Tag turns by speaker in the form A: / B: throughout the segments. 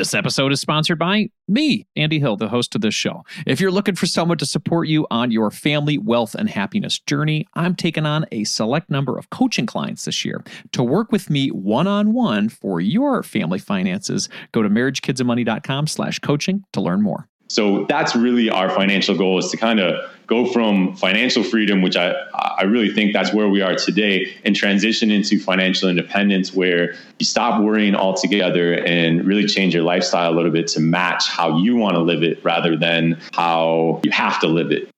A: This episode is sponsored by me, Andy Hill, the host of this show. If you're looking for someone to support you on your family, wealth, and happiness journey, I'm taking on a select number of coaching clients this year. To work with me one-on-one for your family finances, go to marriagekidsandmoney.com slash coaching to learn more.
B: So that's really our financial goal is to kind of go from financial freedom, which I, I really think that's where we are today, and transition into financial independence where you stop worrying altogether and really change your lifestyle a little bit to match how you want to live it rather than how you have to live it.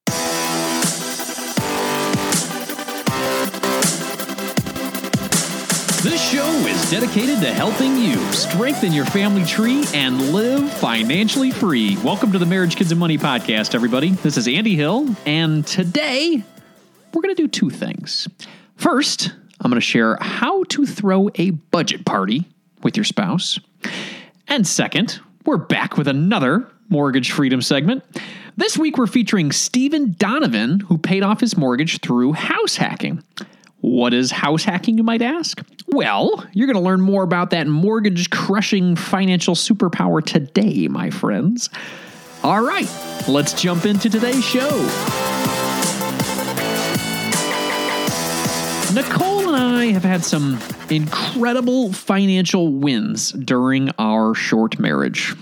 A: This show is dedicated to helping you strengthen your family tree and live financially free. Welcome to the Marriage, Kids, and Money podcast, everybody. This is Andy Hill, and today we're going to do two things. First, I'm going to share how to throw a budget party with your spouse. And second, we're back with another mortgage freedom segment. This week, we're featuring Stephen Donovan, who paid off his mortgage through house hacking. What is house hacking, you might ask? Well, you're going to learn more about that mortgage crushing financial superpower today, my friends. All right, let's jump into today's show. Nicole and I have had some incredible financial wins during our short marriage.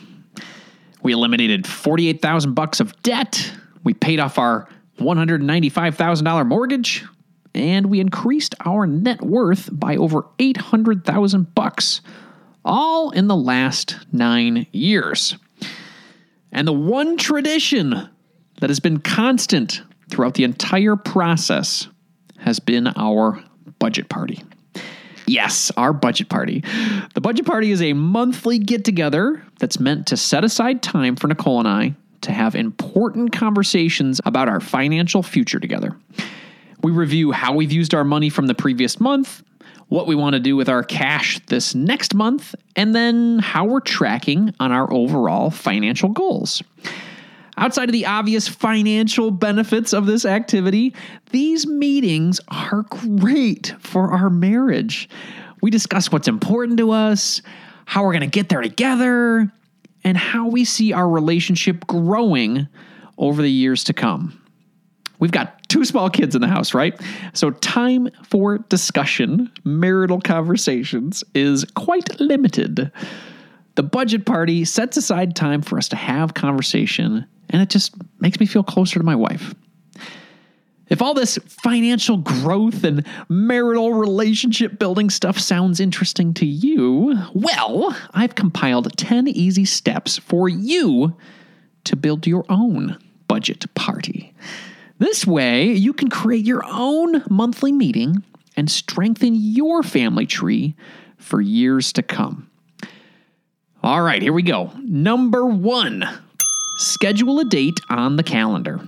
A: We eliminated 48,000 bucks of debt. We paid off our $195,000 mortgage and we increased our net worth by over 800,000 bucks, all in the last 9 years. And the one tradition that has been constant throughout the entire process has been our budget party. Yes, our budget party. The budget party is a monthly get together that's meant to set aside time for Nicole and I to have important conversations about our financial future together. We review how we've used our money from the previous month, what we want to do with our cash this next month, and then how we're tracking on our overall financial goals. Outside of the obvious financial benefits of this activity, these meetings are great for our marriage. We discuss what's important to us, how we're going to get there together, and how we see our relationship growing over the years to come. We've got two small kids in the house, right? So, time for discussion, marital conversations is quite limited. The budget party sets aside time for us to have conversation, and it just makes me feel closer to my wife. If all this financial growth and marital relationship building stuff sounds interesting to you, well, I've compiled 10 easy steps for you to build your own budget party. This way, you can create your own monthly meeting and strengthen your family tree for years to come. All right, here we go. Number one schedule a date on the calendar.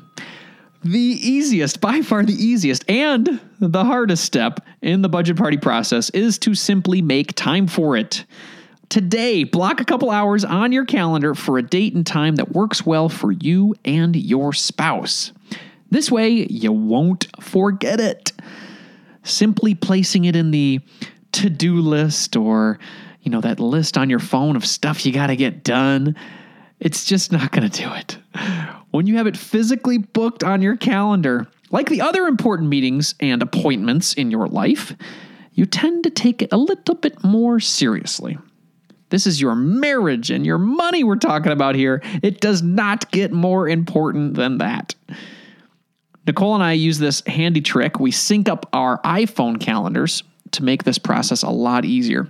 A: The easiest, by far the easiest, and the hardest step in the budget party process is to simply make time for it. Today, block a couple hours on your calendar for a date and time that works well for you and your spouse. This way, you won't forget it. Simply placing it in the to do list or, you know, that list on your phone of stuff you got to get done, it's just not going to do it. When you have it physically booked on your calendar, like the other important meetings and appointments in your life, you tend to take it a little bit more seriously. This is your marriage and your money we're talking about here. It does not get more important than that. Nicole and I use this handy trick. We sync up our iPhone calendars to make this process a lot easier.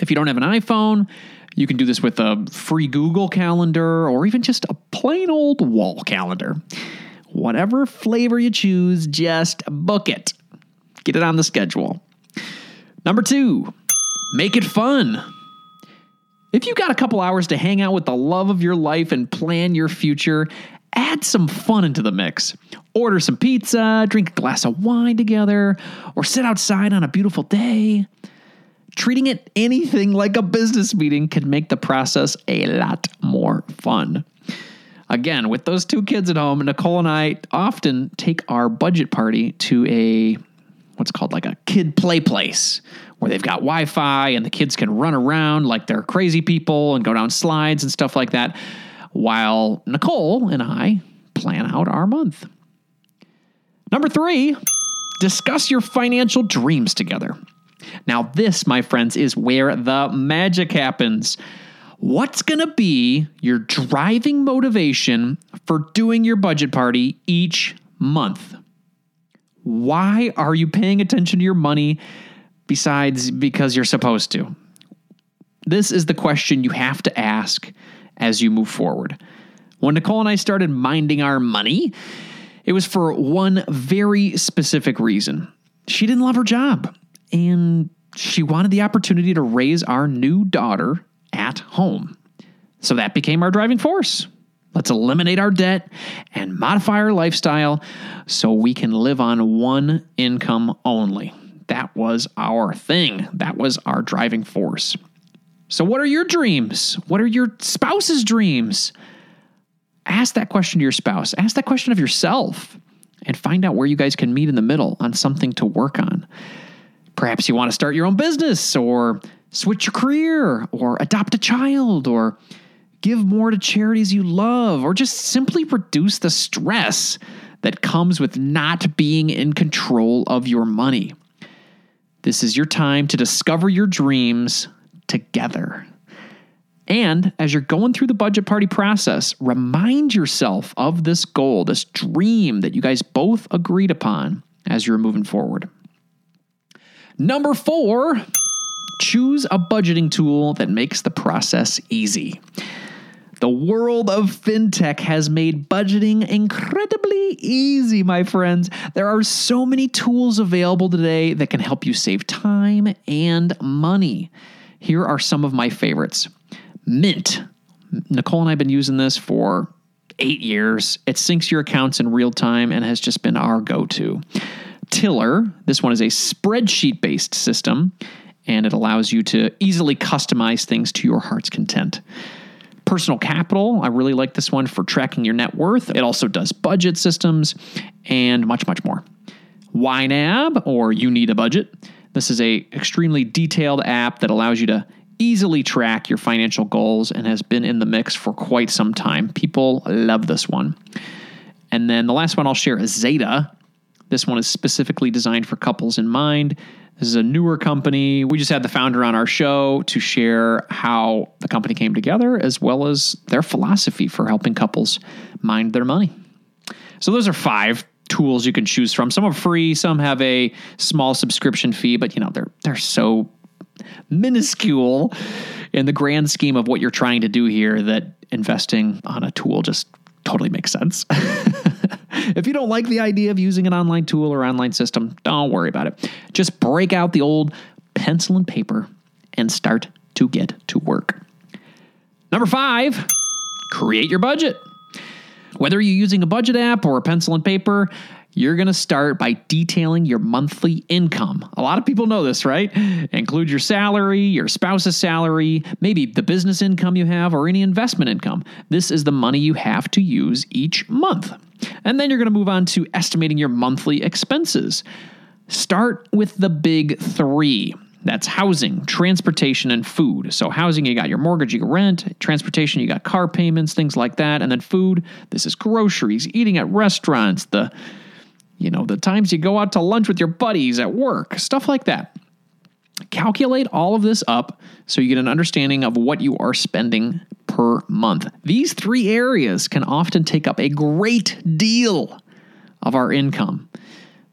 A: If you don't have an iPhone, you can do this with a free Google Calendar or even just a plain old wall calendar. Whatever flavor you choose, just book it. Get it on the schedule. Number two, make it fun. If you got a couple hours to hang out with the love of your life and plan your future, add some fun into the mix. Order some pizza, drink a glass of wine together, or sit outside on a beautiful day. Treating it anything like a business meeting can make the process a lot more fun. Again, with those two kids at home, Nicole and I often take our budget party to a what's called like a kid play place where they've got Wi Fi and the kids can run around like they're crazy people and go down slides and stuff like that, while Nicole and I plan out our month. Number three, discuss your financial dreams together. Now, this, my friends, is where the magic happens. What's going to be your driving motivation for doing your budget party each month? Why are you paying attention to your money besides because you're supposed to? This is the question you have to ask as you move forward. When Nicole and I started minding our money, it was for one very specific reason. She didn't love her job and she wanted the opportunity to raise our new daughter at home. So that became our driving force. Let's eliminate our debt and modify our lifestyle so we can live on one income only. That was our thing. That was our driving force. So, what are your dreams? What are your spouse's dreams? Ask that question to your spouse. Ask that question of yourself and find out where you guys can meet in the middle on something to work on. Perhaps you want to start your own business or switch your career or adopt a child or give more to charities you love or just simply reduce the stress that comes with not being in control of your money. This is your time to discover your dreams together. And as you're going through the budget party process, remind yourself of this goal, this dream that you guys both agreed upon as you're moving forward. Number four, choose a budgeting tool that makes the process easy. The world of fintech has made budgeting incredibly easy, my friends. There are so many tools available today that can help you save time and money. Here are some of my favorites Mint. Nicole and I have been using this for eight years. It syncs your accounts in real time and has just been our go to. Tiller, this one is a spreadsheet based system and it allows you to easily customize things to your heart's content. Personal Capital, I really like this one for tracking your net worth. It also does budget systems and much, much more. YNAB, or You Need a Budget. This is a extremely detailed app that allows you to easily track your financial goals and has been in the mix for quite some time. People love this one. And then the last one I'll share is Zeta. This one is specifically designed for couples in mind. This is a newer company. We just had the founder on our show to share how the company came together as well as their philosophy for helping couples mind their money. So, those are five tools you can choose from. Some are free, some have a small subscription fee, but you know, they're they're so minuscule in the grand scheme of what you're trying to do here that investing on a tool just totally makes sense. if you don't like the idea of using an online tool or online system, don't worry about it. Just break out the old pencil and paper and start to get to work. Number five, create your budget. Whether you're using a budget app or a pencil and paper, you're going to start by detailing your monthly income. A lot of people know this, right? Include your salary, your spouse's salary, maybe the business income you have, or any investment income. This is the money you have to use each month. And then you're going to move on to estimating your monthly expenses. Start with the big three. That's housing, transportation, and food. So, housing, you got your mortgage, you got rent. Transportation, you got car payments, things like that. And then food, this is groceries, eating at restaurants, the you know, the times you go out to lunch with your buddies at work, stuff like that. Calculate all of this up so you get an understanding of what you are spending per month. These three areas can often take up a great deal of our income.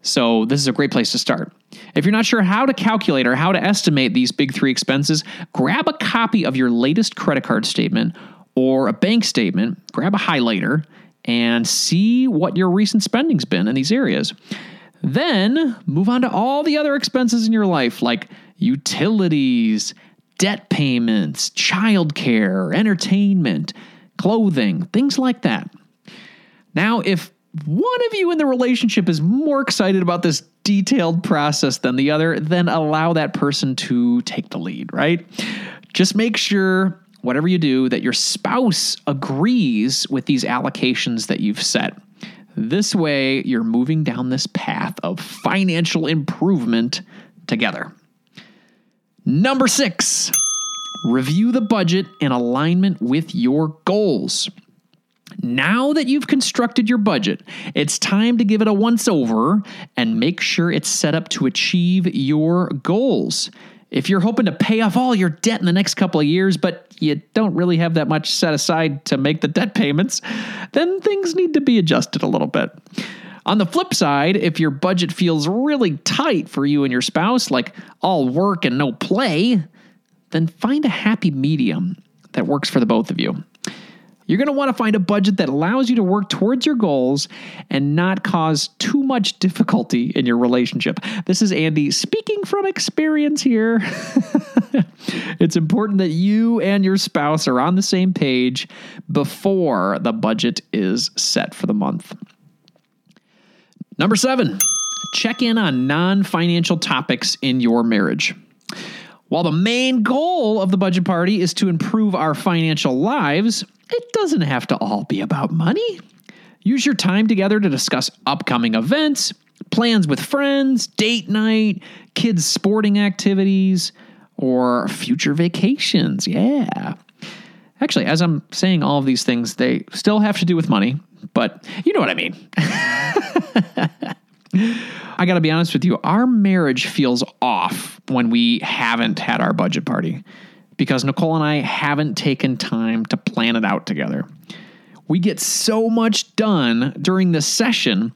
A: So, this is a great place to start. If you're not sure how to calculate or how to estimate these big three expenses, grab a copy of your latest credit card statement or a bank statement, grab a highlighter, and see what your recent spending's been in these areas. Then move on to all the other expenses in your life, like utilities, debt payments, childcare, entertainment, clothing, things like that. Now, if one of you in the relationship is more excited about this detailed process than the other, then allow that person to take the lead, right? Just make sure whatever you do, that your spouse agrees with these allocations that you've set. This way, you're moving down this path of financial improvement together. Number six, review the budget in alignment with your goals. Now that you've constructed your budget, it's time to give it a once over and make sure it's set up to achieve your goals. If you're hoping to pay off all your debt in the next couple of years, but you don't really have that much set aside to make the debt payments, then things need to be adjusted a little bit. On the flip side, if your budget feels really tight for you and your spouse, like all work and no play, then find a happy medium that works for the both of you. You're going to want to find a budget that allows you to work towards your goals and not cause too much difficulty in your relationship. This is Andy speaking from experience here. it's important that you and your spouse are on the same page before the budget is set for the month. Number seven, check in on non financial topics in your marriage. While the main goal of the budget party is to improve our financial lives, it doesn't have to all be about money. Use your time together to discuss upcoming events, plans with friends, date night, kids' sporting activities, or future vacations. Yeah. Actually, as I'm saying all of these things, they still have to do with money, but you know what I mean. I got to be honest with you, our marriage feels off when we haven't had our budget party because Nicole and I haven't taken time to plan it out together. We get so much done during this session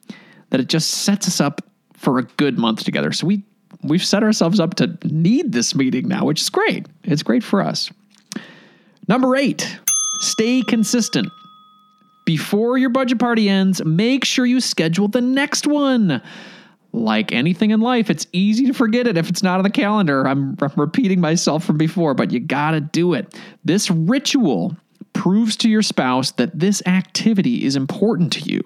A: that it just sets us up for a good month together. So we we've set ourselves up to need this meeting now, which is great. It's great for us. Number 8, stay consistent. Before your budget party ends, make sure you schedule the next one like anything in life, it's easy to forget it if it's not on the calendar. I'm, I'm repeating myself from before, but you gotta do it. This ritual proves to your spouse that this activity is important to you.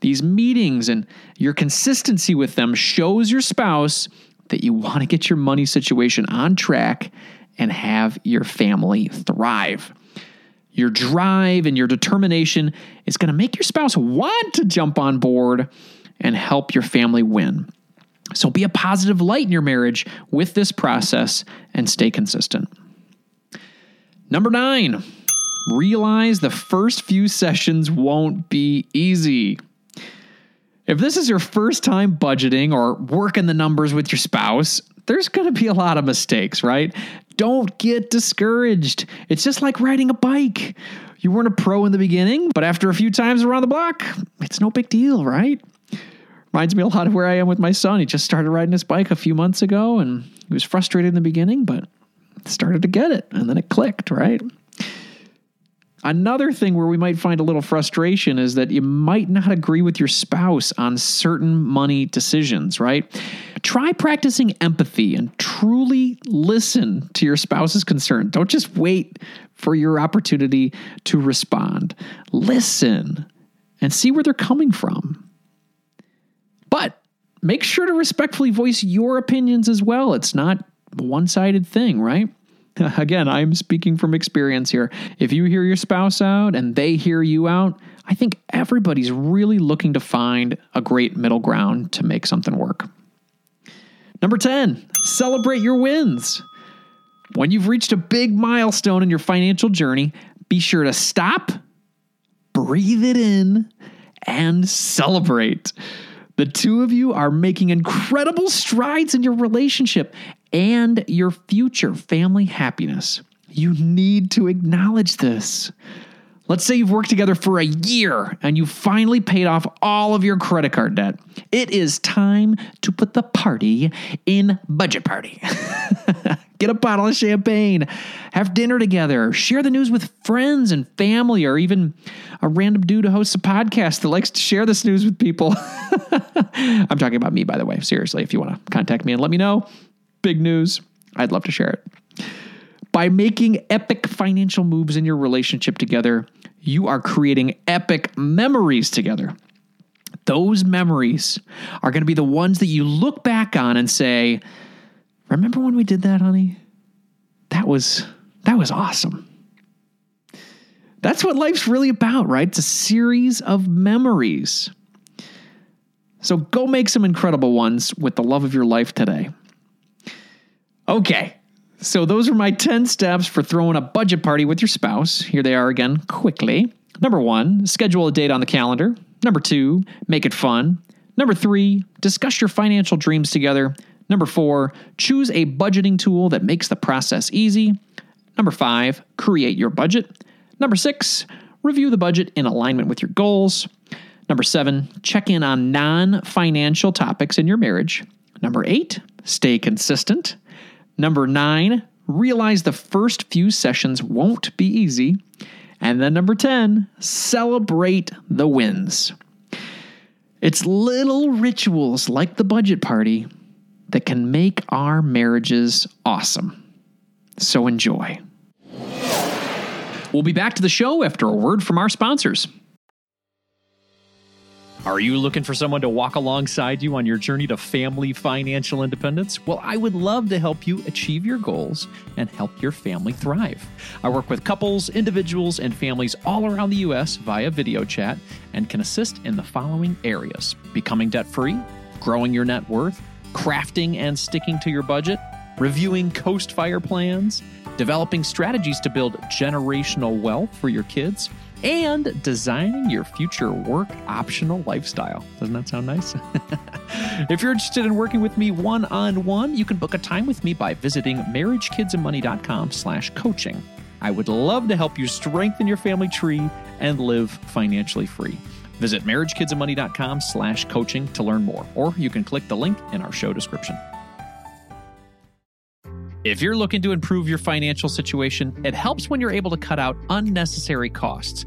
A: These meetings and your consistency with them shows your spouse that you want to get your money situation on track and have your family thrive. Your drive and your determination is going to make your spouse want to jump on board and help your family win. So be a positive light in your marriage with this process and stay consistent. Number nine, realize the first few sessions won't be easy. If this is your first time budgeting or working the numbers with your spouse, there's going to be a lot of mistakes, right? Don't get discouraged. It's just like riding a bike. You weren't a pro in the beginning, but after a few times around the block, it's no big deal, right? Reminds me a lot of where I am with my son. He just started riding his bike a few months ago and he was frustrated in the beginning, but started to get it and then it clicked, right? Another thing where we might find a little frustration is that you might not agree with your spouse on certain money decisions, right? Try practicing empathy and truly listen to your spouse's concern. Don't just wait for your opportunity to respond. Listen and see where they're coming from. But make sure to respectfully voice your opinions as well. It's not a one sided thing, right? Again, I'm speaking from experience here. If you hear your spouse out and they hear you out, I think everybody's really looking to find a great middle ground to make something work. Number 10, celebrate your wins. When you've reached a big milestone in your financial journey, be sure to stop, breathe it in, and celebrate. The two of you are making incredible strides in your relationship and your future family happiness. You need to acknowledge this. Let's say you've worked together for a year and you finally paid off all of your credit card debt. It is time to put the party in budget party. Get a bottle of champagne, have dinner together, share the news with friends and family, or even a random dude who hosts a podcast that likes to share this news with people. I'm talking about me, by the way. Seriously, if you want to contact me and let me know, big news. I'd love to share it. By making epic financial moves in your relationship together, you are creating epic memories together. Those memories are going to be the ones that you look back on and say, Remember when we did that, honey? That was that was awesome. That's what life's really about, right? It's a series of memories. So go make some incredible ones with the love of your life today. Okay, so those are my 10 steps for throwing a budget party with your spouse. Here they are again quickly. Number one, schedule a date on the calendar. Number two, make it fun. Number three, discuss your financial dreams together. Number four, choose a budgeting tool that makes the process easy. Number five, create your budget. Number six, review the budget in alignment with your goals. Number seven, check in on non financial topics in your marriage. Number eight, stay consistent. Number nine, realize the first few sessions won't be easy. And then number 10, celebrate the wins. It's little rituals like the budget party that can make our marriages awesome. So enjoy. We'll be back to the show after a word from our sponsors. Are you looking for someone to walk alongside you on your journey to family financial independence? Well, I would love to help you achieve your goals and help your family thrive. I work with couples, individuals, and families all around the U.S. via video chat and can assist in the following areas becoming debt free, growing your net worth, crafting and sticking to your budget, reviewing coast fire plans, developing strategies to build generational wealth for your kids and designing your future work optional lifestyle. Doesn't that sound nice? if you're interested in working with me one on one, you can book a time with me by visiting marriagekidsandmoney.com slash coaching. I would love to help you strengthen your family tree and live financially free. Visit marriagekidsandmoney.com slash coaching to learn more, or you can click the link in our show description. If you're looking to improve your financial situation, it helps when you're able to cut out unnecessary costs.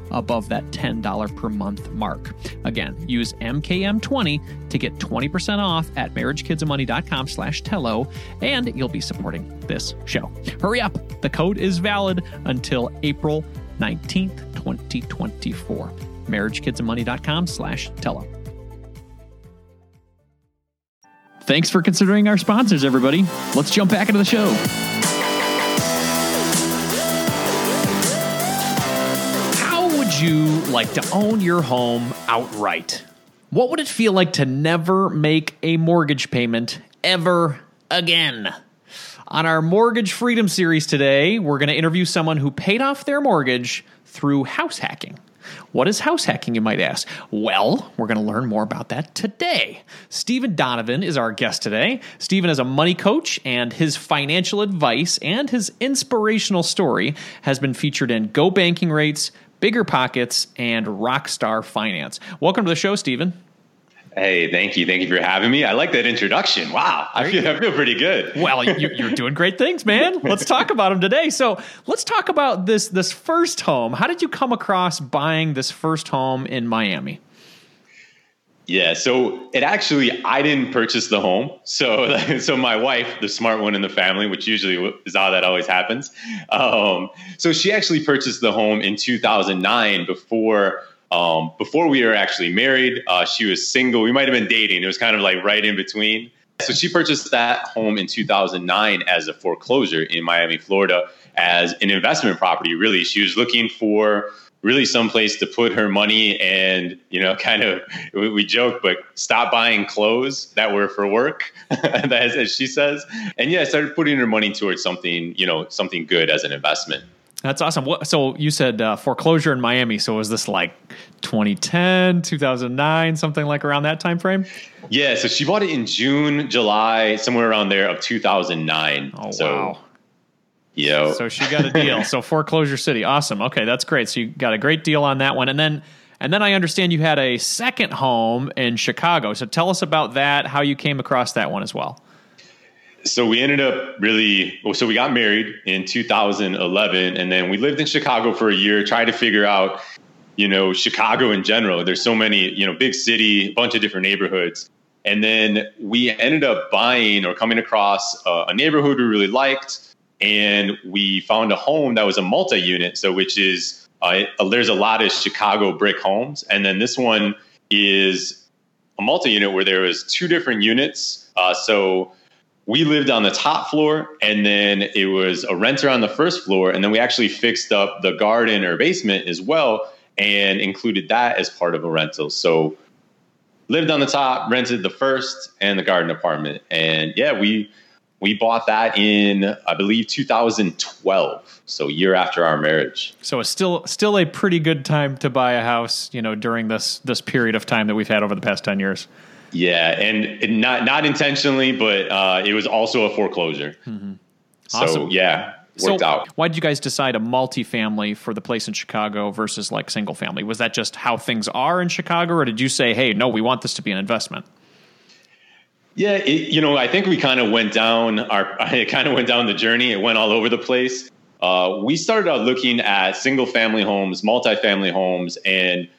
A: above that $10 per month mark. Again, use MKM20 to get 20% off at marriagekidsandmoney.com slash Tello, and you'll be supporting this show. Hurry up. The code is valid until April 19th, 2024. marriagekidsandmoney.com slash Tello. Thanks for considering our sponsors, everybody. Let's jump back into the show. You like to own your home outright? What would it feel like to never make a mortgage payment ever again? On our Mortgage Freedom series today, we're going to interview someone who paid off their mortgage through house hacking. What is house hacking, you might ask? Well, we're going to learn more about that today. Stephen Donovan is our guest today. Stephen is a money coach, and his financial advice and his inspirational story has been featured in Go Banking Rates, Bigger Pockets, and Rockstar Finance. Welcome to the show, Stephen.
B: Hey, thank you. Thank you for having me. I like that introduction. Wow. I feel, I feel pretty good.
A: Well, you're doing great things, man. Let's talk about them today. So let's talk about this, this first home. How did you come across buying this first home in Miami?
B: Yeah, so it actually I didn't purchase the home. So so my wife, the smart one in the family, which usually is how that always happens. Um, so she actually purchased the home in 2009 before um, before we were actually married. Uh, she was single. We might have been dating. It was kind of like right in between. So she purchased that home in 2009 as a foreclosure in Miami, Florida, as an investment property. Really, she was looking for really someplace to put her money and you know kind of we, we joke but stop buying clothes that were for work as, as she says and yeah started putting her money towards something you know something good as an investment
A: that's awesome. What, so you said uh, foreclosure in Miami. So was this like 2010, 2009, something like around that time frame?
B: Yeah. So she bought it in June, July, somewhere around there of 2009.
A: Oh
B: so,
A: wow.
B: Yeah.
A: So she got a deal. so foreclosure city, awesome. Okay, that's great. So you got a great deal on that one, and then and then I understand you had a second home in Chicago. So tell us about that. How you came across that one as well.
B: So we ended up really. So we got married in 2011, and then we lived in Chicago for a year, tried to figure out, you know, Chicago in general. There's so many, you know, big city, bunch of different neighborhoods. And then we ended up buying or coming across a, a neighborhood we really liked and we found a home that was a multi-unit. So, which is uh, there's a lot of Chicago brick homes, and then this one is a multi-unit where there was two different units. Uh, so we lived on the top floor, and then it was a renter on the first floor, and then we actually fixed up the garden or basement as well, and included that as part of a rental. So lived on the top, rented the first and the garden apartment, and yeah, we we bought that in I believe 2012, so a year after our marriage.
A: So it's still still a pretty good time to buy a house, you know, during this this period of time that we've had over the past 10 years.
B: Yeah, and not not intentionally, but uh, it was also a foreclosure. Mm-hmm. Awesome. So yeah, worked
A: so
B: out.
A: Why did you guys decide a multifamily for the place in Chicago versus like single family? Was that just how things are in Chicago, or did you say, "Hey, no, we want this to be an investment"?
B: Yeah, it, you know, I think we kind of went down our, it kind of went down the journey. It went all over the place. Uh, we started out looking at single family homes, multifamily homes, and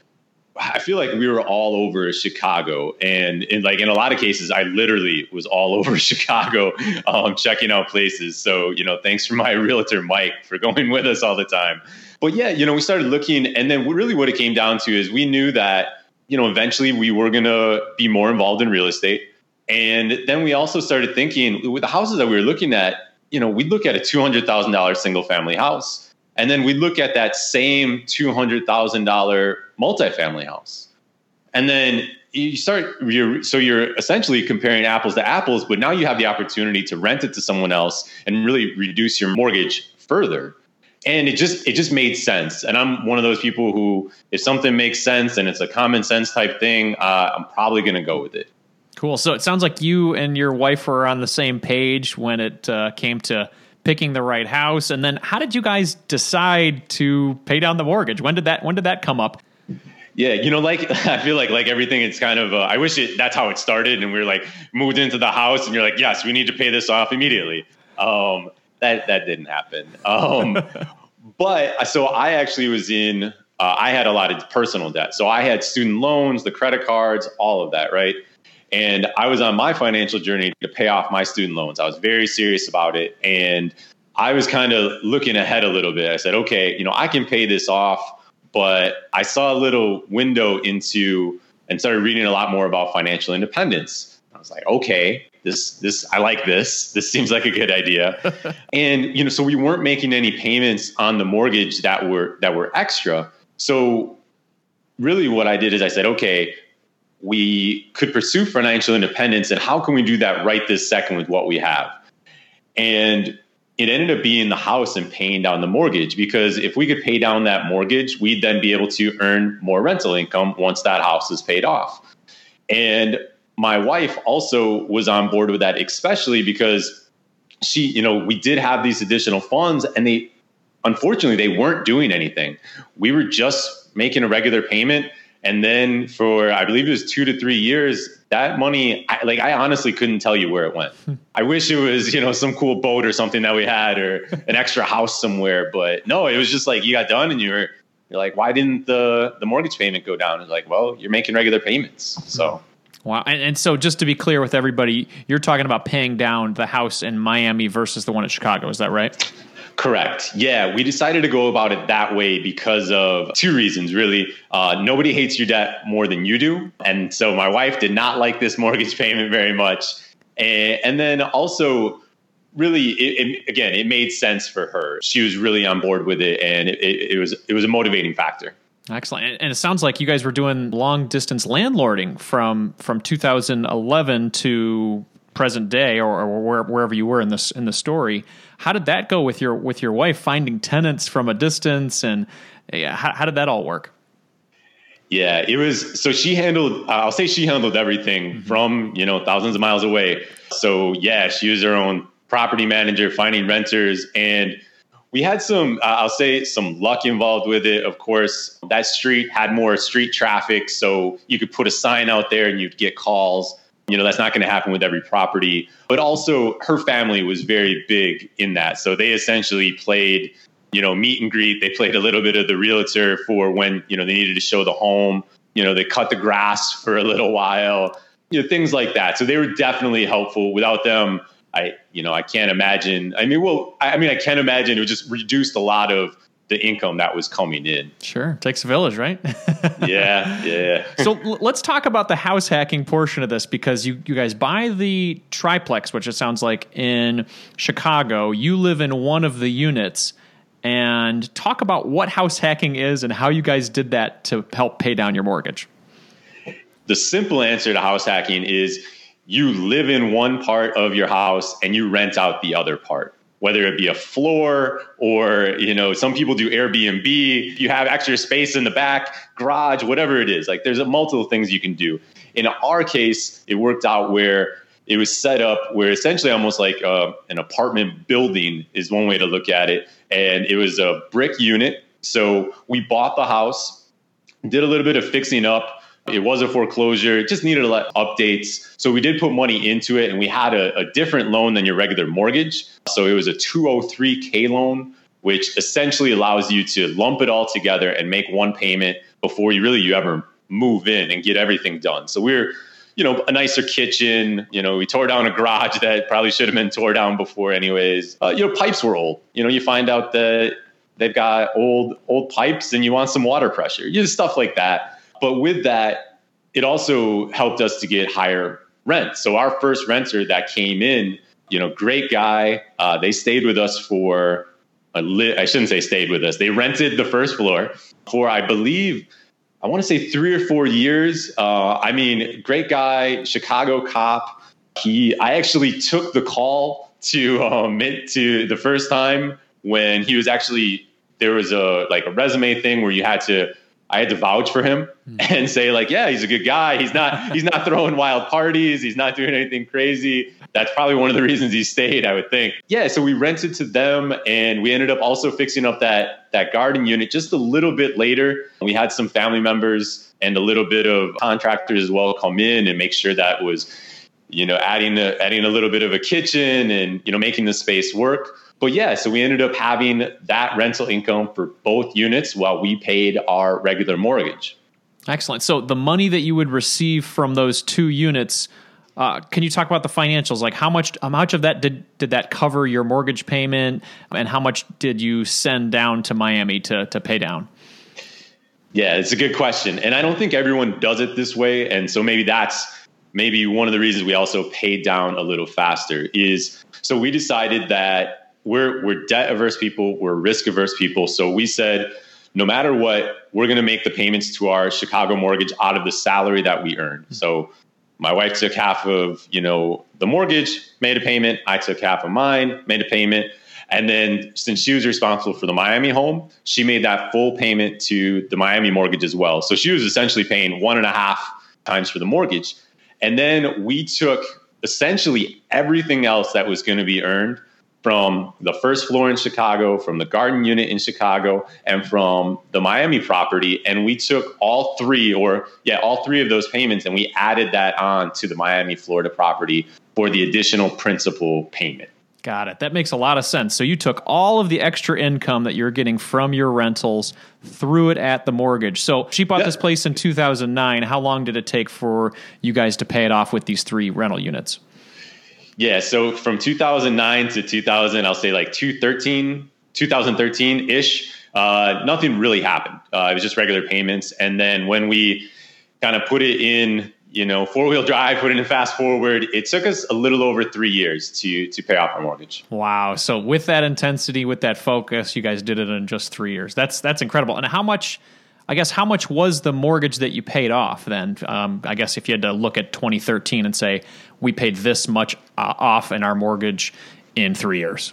B: I feel like we were all over Chicago. And in like in a lot of cases, I literally was all over Chicago, um, checking out places. So, you know, thanks for my realtor, Mike, for going with us all the time. But yeah, you know, we started looking, and then really what it came down to is we knew that, you know, eventually we were going to be more involved in real estate and then we also started thinking with the houses that we were looking at, you know, we'd look at a $200,000 single family house. And then we'd look at that same $200,000 multifamily house. And then you start, you're, so you're essentially comparing apples to apples, but now you have the opportunity to rent it to someone else and really reduce your mortgage further. And it just it just made sense. And I'm one of those people who, if something makes sense and it's a common sense type thing, uh, I'm probably going to go with it.
A: Cool. So it sounds like you and your wife were on the same page when it uh, came to picking the right house. And then, how did you guys decide to pay down the mortgage? When did that When did that come up?
B: Yeah, you know, like I feel like like everything, it's kind of. Uh, I wish it that's how it started, and we are like moved into the house, and you're like, yes, we need to pay this off immediately. Um, that that didn't happen. Um, but so I actually was in. Uh, I had a lot of personal debt, so I had student loans, the credit cards, all of that, right? And I was on my financial journey to pay off my student loans. I was very serious about it. And I was kind of looking ahead a little bit. I said, okay, you know, I can pay this off, but I saw a little window into and started reading a lot more about financial independence. I was like, okay, this this I like this. This seems like a good idea. and you know, so we weren't making any payments on the mortgage that were that were extra. So really what I did is I said, okay, we could pursue financial independence and how can we do that right this second with what we have? And it ended up being the house and paying down the mortgage because if we could pay down that mortgage we'd then be able to earn more rental income once that house is paid off. And my wife also was on board with that especially because she you know we did have these additional funds and they unfortunately they weren't doing anything. We were just making a regular payment and then for I believe it was two to three years, that money, I, like I honestly couldn't tell you where it went. Hmm. I wish it was you know some cool boat or something that we had or an extra house somewhere, but no, it was just like you got done and you were you're like, why didn't the the mortgage payment go down? It's like, well, you're making regular payments, so.
A: Wow. And, and, so, just to be clear with everybody, you're talking about paying down the house in Miami versus the one in Chicago. Is that right?
B: Correct. Yeah, we decided to go about it that way because of two reasons, really. Uh, nobody hates your debt more than you do. And so my wife did not like this mortgage payment very much. And, then also, really, it, it, again, it made sense for her. She was really on board with it, and it, it was it was a motivating factor.
A: Excellent. And it sounds like you guys were doing long distance landlording from from 2011 to present day or, or wherever you were in this in the story. How did that go with your with your wife finding tenants from a distance and yeah, how, how did that all work?
B: Yeah, it was so she handled I'll say she handled everything mm-hmm. from, you know, thousands of miles away. So, yeah, she was her own property manager finding renters and we had some uh, i'll say some luck involved with it of course that street had more street traffic so you could put a sign out there and you'd get calls you know that's not going to happen with every property. But also her family was very big in that. So they essentially played you know meet and greet. They played a little bit of the realtor for when you know they needed to show the home. You know they cut the grass for a little while you know things like that. So they were definitely helpful. Without them I, you know, I can't imagine. I mean, well, I mean, I can't imagine it just reduced a lot of the income that was coming in.
A: Sure, takes a village, right?
B: yeah, yeah.
A: so let's talk about the house hacking portion of this because you you guys buy the triplex, which it sounds like in Chicago. You live in one of the units, and talk about what house hacking is and how you guys did that to help pay down your mortgage.
B: The simple answer to house hacking is you live in one part of your house and you rent out the other part whether it be a floor or you know some people do airbnb. You have extra space in the back garage whatever it is. Like there's a multiple things you can do. In our case it worked out where it was set up where essentially almost like uh, an apartment building is one way to look at it. And it was a brick unit. So we bought the house did a little bit of fixing up it was a foreclosure, it just needed a lot of updates. So we did put money into it and we had a, a different loan than your regular mortgage. So it was a 203K loan, which essentially allows you to lump it all together and make one payment before you really you ever move in and get everything done. So we're you know, a nicer kitchen. You know, we tore down a garage that probably should have been tore down before, anyways. Uh, you know, pipes were old. You know, you find out that they've got old old pipes, and you want some water pressure. You know, stuff like that. But with that, it also helped us to get higher rent. So our first renter that came in, you know, great guy. Uh, they stayed with us for li- I shouldn't say stayed with us. They rented the first floor for, I believe, I want to say three or four years. Uh, I mean, great guy, Chicago cop. He, I actually took the call to um, to the first time when he was actually there was a like a resume thing where you had to I had to vouch for him mm. and say like, yeah, he's a good guy. He's not he's not throwing wild parties. He's not doing anything crazy. That's probably one of the reasons he stayed, I would think. Yeah, so we rented to them and we ended up also fixing up that that garden unit just a little bit later. We had some family members and a little bit of contractors as well come in and make sure that was you know adding a, adding a little bit of a kitchen and you know making the space work but yeah, so we ended up having that rental income for both units while we paid our regular mortgage.
A: Excellent. So the money that you would receive from those two units, uh, can you talk about the financials? Like how much how much of that did did that cover your mortgage payment, and how much did you send down to Miami to to pay down?
B: Yeah, it's a good question, and I don't think everyone does it this way, and so maybe that's maybe one of the reasons we also paid down a little faster is so we decided that we're we're debt averse people, we're risk averse people. So we said, no matter what, we're going to make the payments to our Chicago mortgage out of the salary that we earn. So my wife took half of you know the mortgage, made a payment. I took half of mine, made a payment. And then, since she was responsible for the Miami home, she made that full payment to the Miami mortgage as well. So she was essentially paying one and a half times for the mortgage. And then we took essentially everything else that was going to be earned from the first floor in Chicago, from the garden unit in Chicago, and from the Miami property. And we took all three, or yeah, all three of those payments, and we added that on to the Miami, Florida property for the additional principal payment.
A: Got it. That makes a lot of sense. So you took all of the extra income that you're getting from your rentals, threw it at the mortgage. So she bought yeah. this place in 2009. How long did it take for you guys to pay it off with these three rental units?
B: Yeah, so from 2009 to 2000, I'll say like 2013, 2013 ish, uh, nothing really happened. Uh, it was just regular payments. And then when we kind of put it in, you know, four wheel drive, put it in fast forward. It took us a little over three years to to pay off our mortgage.
A: Wow! So with that intensity, with that focus, you guys did it in just three years. That's that's incredible. And how much? I guess how much was the mortgage that you paid off then? Um, I guess if you had to look at 2013 and say we paid this much uh, off in our mortgage in three years.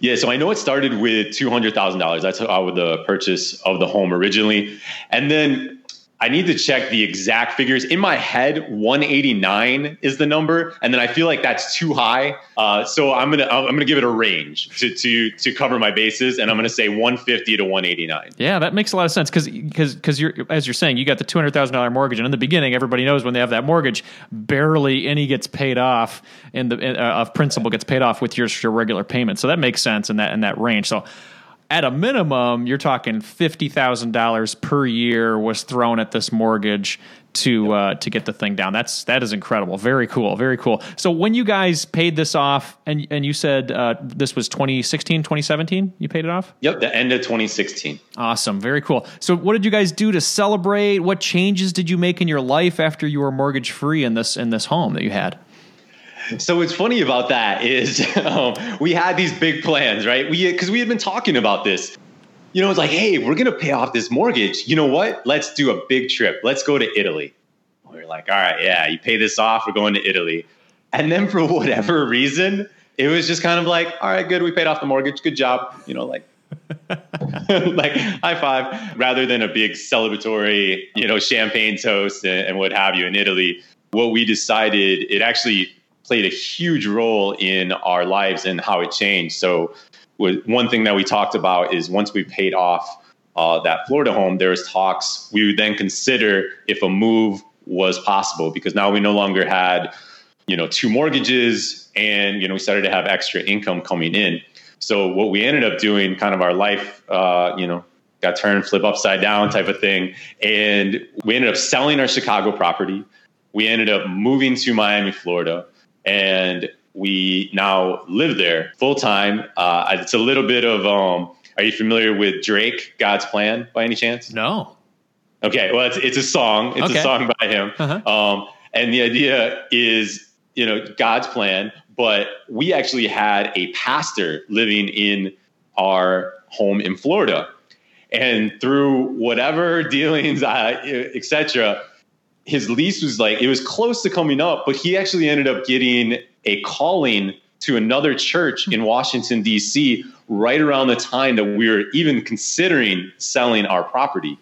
B: Yeah, so I know it started with two hundred thousand dollars. That's how with the purchase of the home originally, and then I need to check the exact figures. In my head, 189 is the number, and then I feel like that's too high. Uh, so I'm gonna I'm gonna give it a range to to to cover my bases, and I'm gonna say 150 to 189.
A: Yeah, that makes a lot of sense because because because you're as you're saying, you got the two hundred thousand dollar mortgage, and in the beginning, everybody knows when they have that mortgage, barely any gets paid off, and the uh, of principal gets paid off with your your regular payment. So that makes sense in that in that range. So at a minimum, you're talking fifty thousand dollars per year was thrown at this mortgage to uh, to get the thing down. That's that is incredible. Very cool. Very cool. So when you guys paid this off, and and you said uh, this was 2016, 2017, you paid it off.
B: Yep, the end of 2016.
A: Awesome. Very cool. So what did you guys do to celebrate? What changes did you make in your life after you were mortgage free in this in this home that you had?
B: So what's funny about that is um, we had these big plans, right? We because we had been talking about this. You know, it's like, hey, we're gonna pay off this mortgage. You know what? Let's do a big trip. Let's go to Italy. We are like, all right, yeah, you pay this off. We're going to Italy. And then for whatever reason, it was just kind of like, all right, good. We paid off the mortgage. Good job. You know, like like high five rather than a big celebratory you know champagne toast and, and, what have you in italy what we decided it actually played a huge role in our lives and how it changed. So, one thing that we talked about is once we paid off uh, that Florida home, there was talks. We would then consider if a move was possible because now we no longer had, you know, two mortgages, and you know we started to have extra income coming in. So what we ended up doing, kind of our life, uh, you know, got turned flip upside down type of thing, and we ended up selling our Chicago property. We ended up moving to Miami, Florida and we now live there full time. Uh, it's a little bit of. Um, are you familiar with Drake, God's Plan, by any chance?
A: No.
B: Okay, well, it's it's a song. It's okay. a song by him, uh-huh. um, and the idea is, you know, God's plan. But we actually had a pastor living in our home in Florida, and through whatever dealings, uh, etc his lease was like it was close to coming up, but he actually ended up getting a calling to another church in Washington D.C. right around the time that we were even considering selling our property.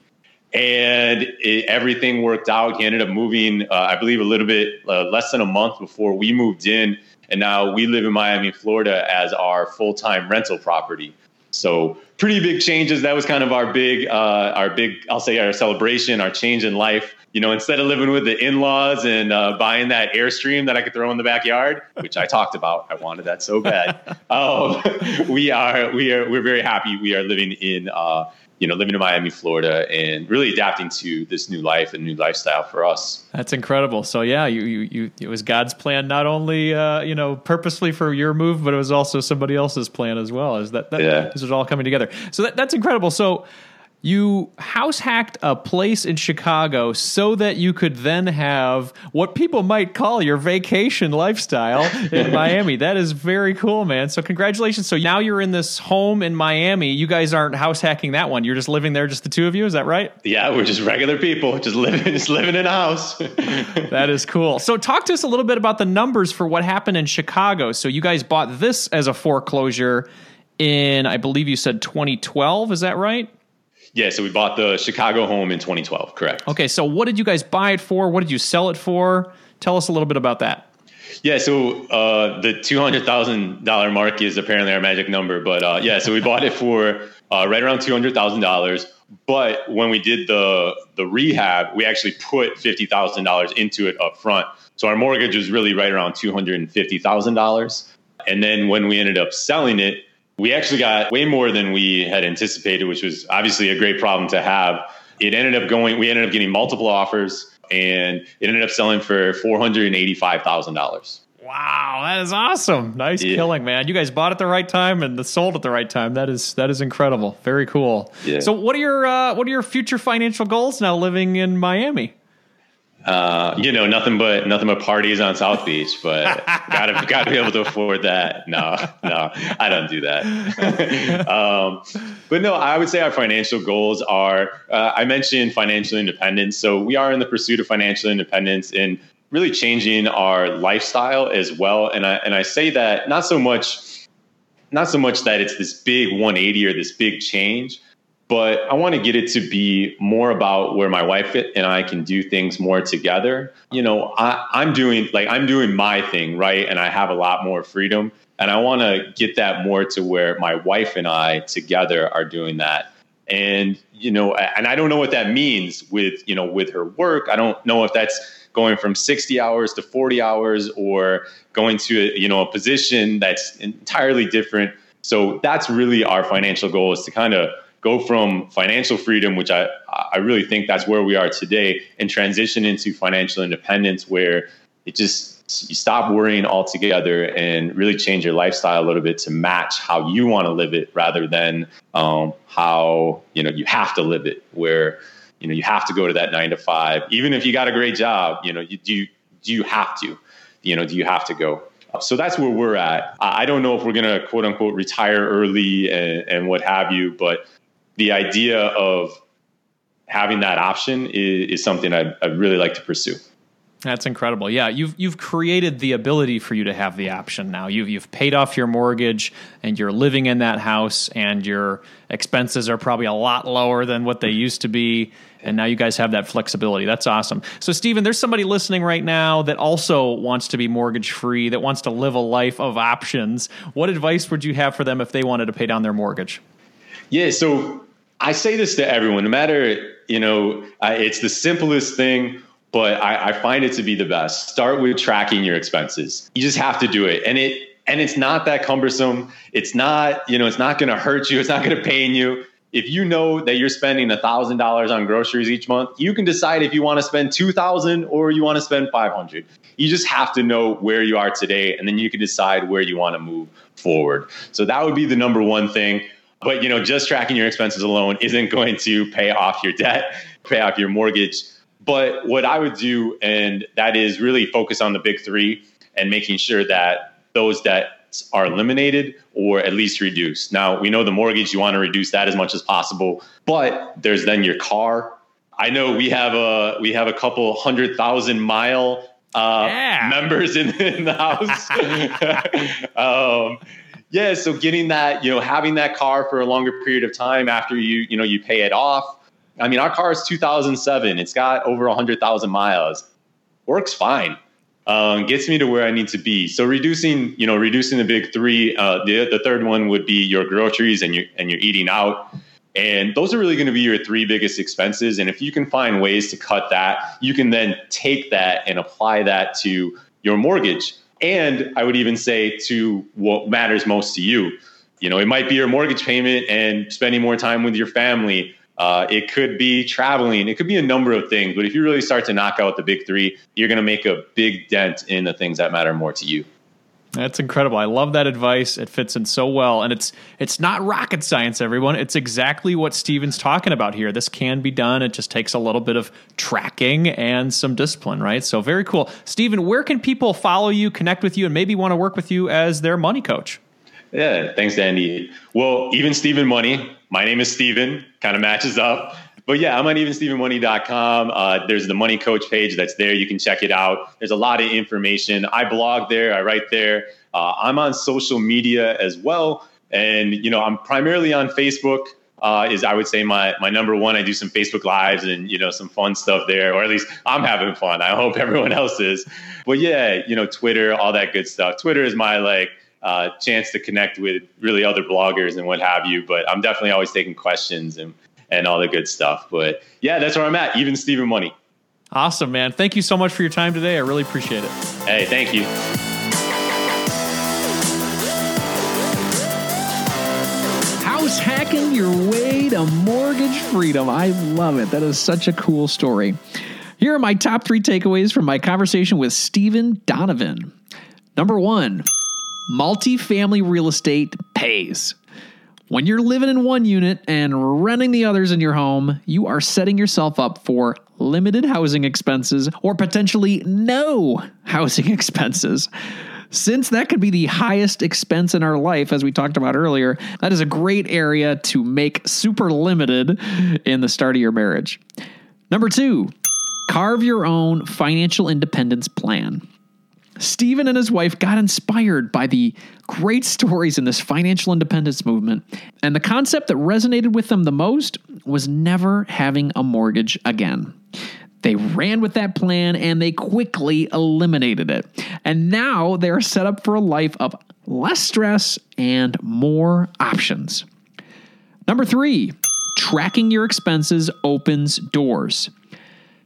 B: And it, everything worked out. He ended up moving, uh, I believe, a little bit uh, less than a month before we moved in. And now we live in Miami, Florida as our full time rental property. So pretty big changes. That was kind of our big, uh, our big, I'll say our celebration, our change in life you know, instead of living with the in-laws and uh, buying that airstream that I could throw in the backyard, which I talked about, I wanted that so bad. um, we are, we are, we're very happy. We are living in, uh, you know, living in Miami, Florida, and really adapting to this new life and new lifestyle for us.
A: That's incredible. So yeah, you, you, you it was God's plan, not only uh, you know purposely for your move, but it was also somebody else's plan as well. Is that, that yeah. this is all coming together? So that, that's incredible. So you house hacked a place in Chicago so that you could then have what people might call your vacation lifestyle in Miami. That is very cool, man. So congratulations. So now you're in this home in Miami. You guys aren't house hacking that one. You're just living there, just the two of you. Is that right?
B: Yeah, we're just regular people, just living, just living in a house.
A: that is cool. So talk to us a little bit about the numbers for what happened in Chicago. So you guys bought this as a foreclosure in, I believe you said 2012. Is that right?
B: Yeah, so we bought the Chicago home in 2012, correct.
A: Okay, so what did you guys buy it for? What did you sell it for? Tell us a little bit about that.
B: Yeah, so uh, the two hundred thousand dollar mark is apparently our magic number, but uh, yeah, so we bought it for uh, right around two hundred thousand dollars. But when we did the the rehab, we actually put fifty thousand dollars into it up front. So our mortgage was really right around two hundred and fifty thousand dollars. And then when we ended up selling it, we actually got way more than we had anticipated, which was obviously a great problem to have. It ended up going, we ended up getting multiple offers and it ended up selling for $485,000.
A: Wow, that is awesome. Nice yeah. killing, man. You guys bought at the right time and sold at the right time. That is that is incredible. Very cool. Yeah. So what are your uh, what are your future financial goals now living in Miami?
B: Uh, you know, nothing but nothing but parties on South Beach, but gotta gotta be able to afford that. No, no, I don't do that. um, but no, I would say our financial goals are. Uh, I mentioned financial independence, so we are in the pursuit of financial independence and really changing our lifestyle as well. And I and I say that not so much, not so much that it's this big 180 or this big change but I want to get it to be more about where my wife and I can do things more together. You know, I, I'm doing like I'm doing my thing, right? And I have a lot more freedom. And I want to get that more to where my wife and I together are doing that. And, you know, and I don't know what that means with, you know, with her work. I don't know if that's going from 60 hours to 40 hours or going to, a, you know, a position that's entirely different. So that's really our financial goal is to kind of go from financial freedom, which I, I really think that's where we are today, and transition into financial independence where it just you stop worrying altogether and really change your lifestyle a little bit to match how you want to live it rather than um, how you know you have to live it where you know you have to go to that nine to five. Even if you got a great job you know you do do you have to you know do you have to go? So that's where we're at. I don't know if we're going to quote unquote retire early and, and what have you but the idea of having that option is, is something I'd, I'd really like to pursue.
C: That's incredible. Yeah, you've you've created the ability for you to have the option now. You've you've paid off your mortgage and you're living in that house and your expenses are probably a lot lower than what they used to be and now you guys have that flexibility. That's awesome. So Stephen, there's somebody listening right now that also wants to be mortgage free, that wants to live a life of options. What advice would you have for them if they wanted to pay down their mortgage?
B: Yeah, so I say this to everyone, no matter, you know, uh, it's the simplest thing, but I, I find it to be the best. Start with tracking your expenses. You just have to do it. And it, and it's not that cumbersome. It's not, you know, it's not going to hurt you. It's not going to pain you. If you know that you're spending thousand dollars on groceries each month, you can decide if you want to spend two thousand or you want to spend five hundred. You just have to know where you are today, and then you can decide where you want to move forward. So that would be the number one thing. But you know, just tracking your expenses alone isn't going to pay off your debt, pay off your mortgage. But what I would do, and that is really focus on the big three and making sure that those debts are eliminated or at least reduced. Now, we know the mortgage, you want to reduce that as much as possible, but there's then your car. I know we have a we have a couple hundred thousand mile uh, yeah. members in, in the house. um, yeah, so getting that, you know, having that car for a longer period of time after you, you know, you pay it off. I mean, our car is 2007. It's got over 100,000 miles. Works fine. Um, gets me to where I need to be. So reducing, you know, reducing the big three. Uh, the the third one would be your groceries and your and your eating out. And those are really going to be your three biggest expenses. And if you can find ways to cut that, you can then take that and apply that to your mortgage. And I would even say to what matters most to you. You know, it might be your mortgage payment and spending more time with your family. Uh, it could be traveling. It could be a number of things. But if you really start to knock out the big three, you're going to make a big dent in the things that matter more to you.
C: That's incredible. I love that advice. It fits in so well, and it's it's not rocket science, everyone. It's exactly what Steven's talking about here. This can be done. It just takes a little bit of tracking and some discipline, right? So very cool. Steven, where can people follow you, connect with you, and maybe want to work with you as their money coach?
B: Yeah, thanks, Andy. Well, even Steven Money. My name is Steven. Kind of matches up but yeah, I'm on evenstevenmoney.com. Uh, there's the money coach page that's there. You can check it out. There's a lot of information. I blog there. I write there. Uh, I'm on social media as well. And, you know, I'm primarily on Facebook. Uh, is I would say my my number one. I do some Facebook lives and you know some fun stuff there, or at least I'm having fun. I hope everyone else is. But yeah, you know Twitter, all that good stuff. Twitter is my like uh, chance to connect with really other bloggers and what have you. But I'm definitely always taking questions and and all the good stuff. But yeah, that's where I'm at. Even Steven Money.
C: Awesome, man. Thank you so much for your time today. I really appreciate it.
B: Hey, thank you.
A: House hacking your way to mortgage freedom. I love it. That is such a cool story. Here are my top three takeaways from my conversation with Stephen Donovan. Number one, multifamily real estate pays. When you're living in one unit and renting the others in your home, you are setting yourself up for limited housing expenses or potentially no housing expenses. Since that could be the highest expense in our life, as we talked about earlier, that is a great area to make super limited in the start of your marriage. Number two, carve your own financial independence plan. Stephen and his wife got inspired by the great stories in this financial independence movement, and the concept that resonated with them the most was never having a mortgage again. They ran with that plan and they quickly eliminated it. And now they're set up for a life of less stress and more options. Number three, tracking your expenses opens doors.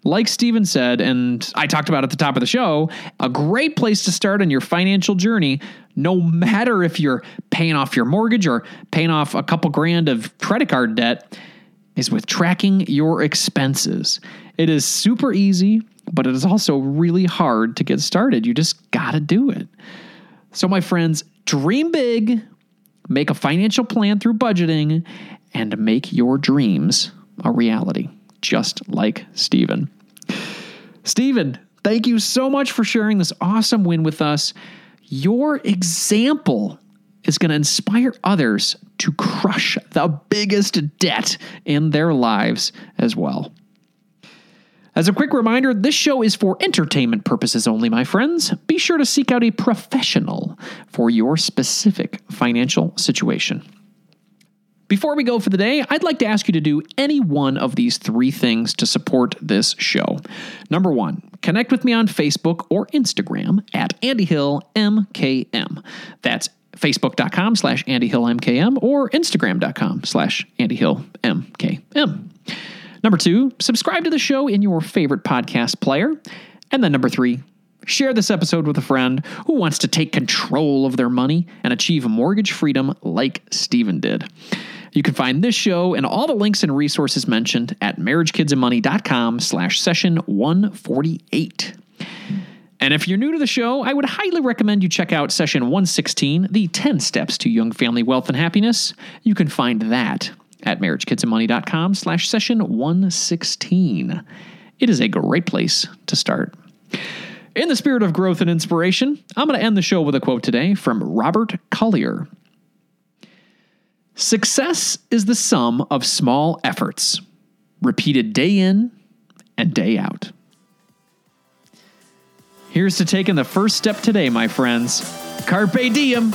A: Like Steven said, and I talked about at the top of the show, a great place to start on your financial journey, no matter if you're paying off your mortgage or paying off a couple grand of credit card debt, is with tracking your expenses. It is super easy, but it is also really hard to get started. You just got to do it. So, my friends, dream big, make a financial plan through budgeting, and make your dreams a reality just like Steven. Steven, thank you so much for sharing this awesome win with us. Your example is going to inspire others to crush the biggest debt in their lives as well. As a quick reminder, this show is for entertainment purposes only, my friends. Be sure to seek out a professional for your specific financial situation. Before we go for the day, I'd like to ask you to do any one of these three things to support this show. Number one, connect with me on Facebook or Instagram at Andy Hill MKM. That's facebook.com slash Andy Hill MKM or Instagram.com slash Andy Hill MKM. Number two, subscribe to the show in your favorite podcast player. And then number three, share this episode with a friend who wants to take control of their money and achieve mortgage freedom like Steven did. You can find this show and all the links and resources mentioned at marriagekidsandmoney.com slash session 148. And if you're new to the show, I would highly recommend you check out session 116, the 10 steps to young family wealth and happiness. You can find that at marriagekidsandmoney.com slash session 116. It is a great place to start. In the spirit of growth and inspiration, I'm going to end the show with a quote today from Robert Collier. Success is the sum of small efforts, repeated day in and day out. Here's to taking the first step today, my friends. Carpe diem.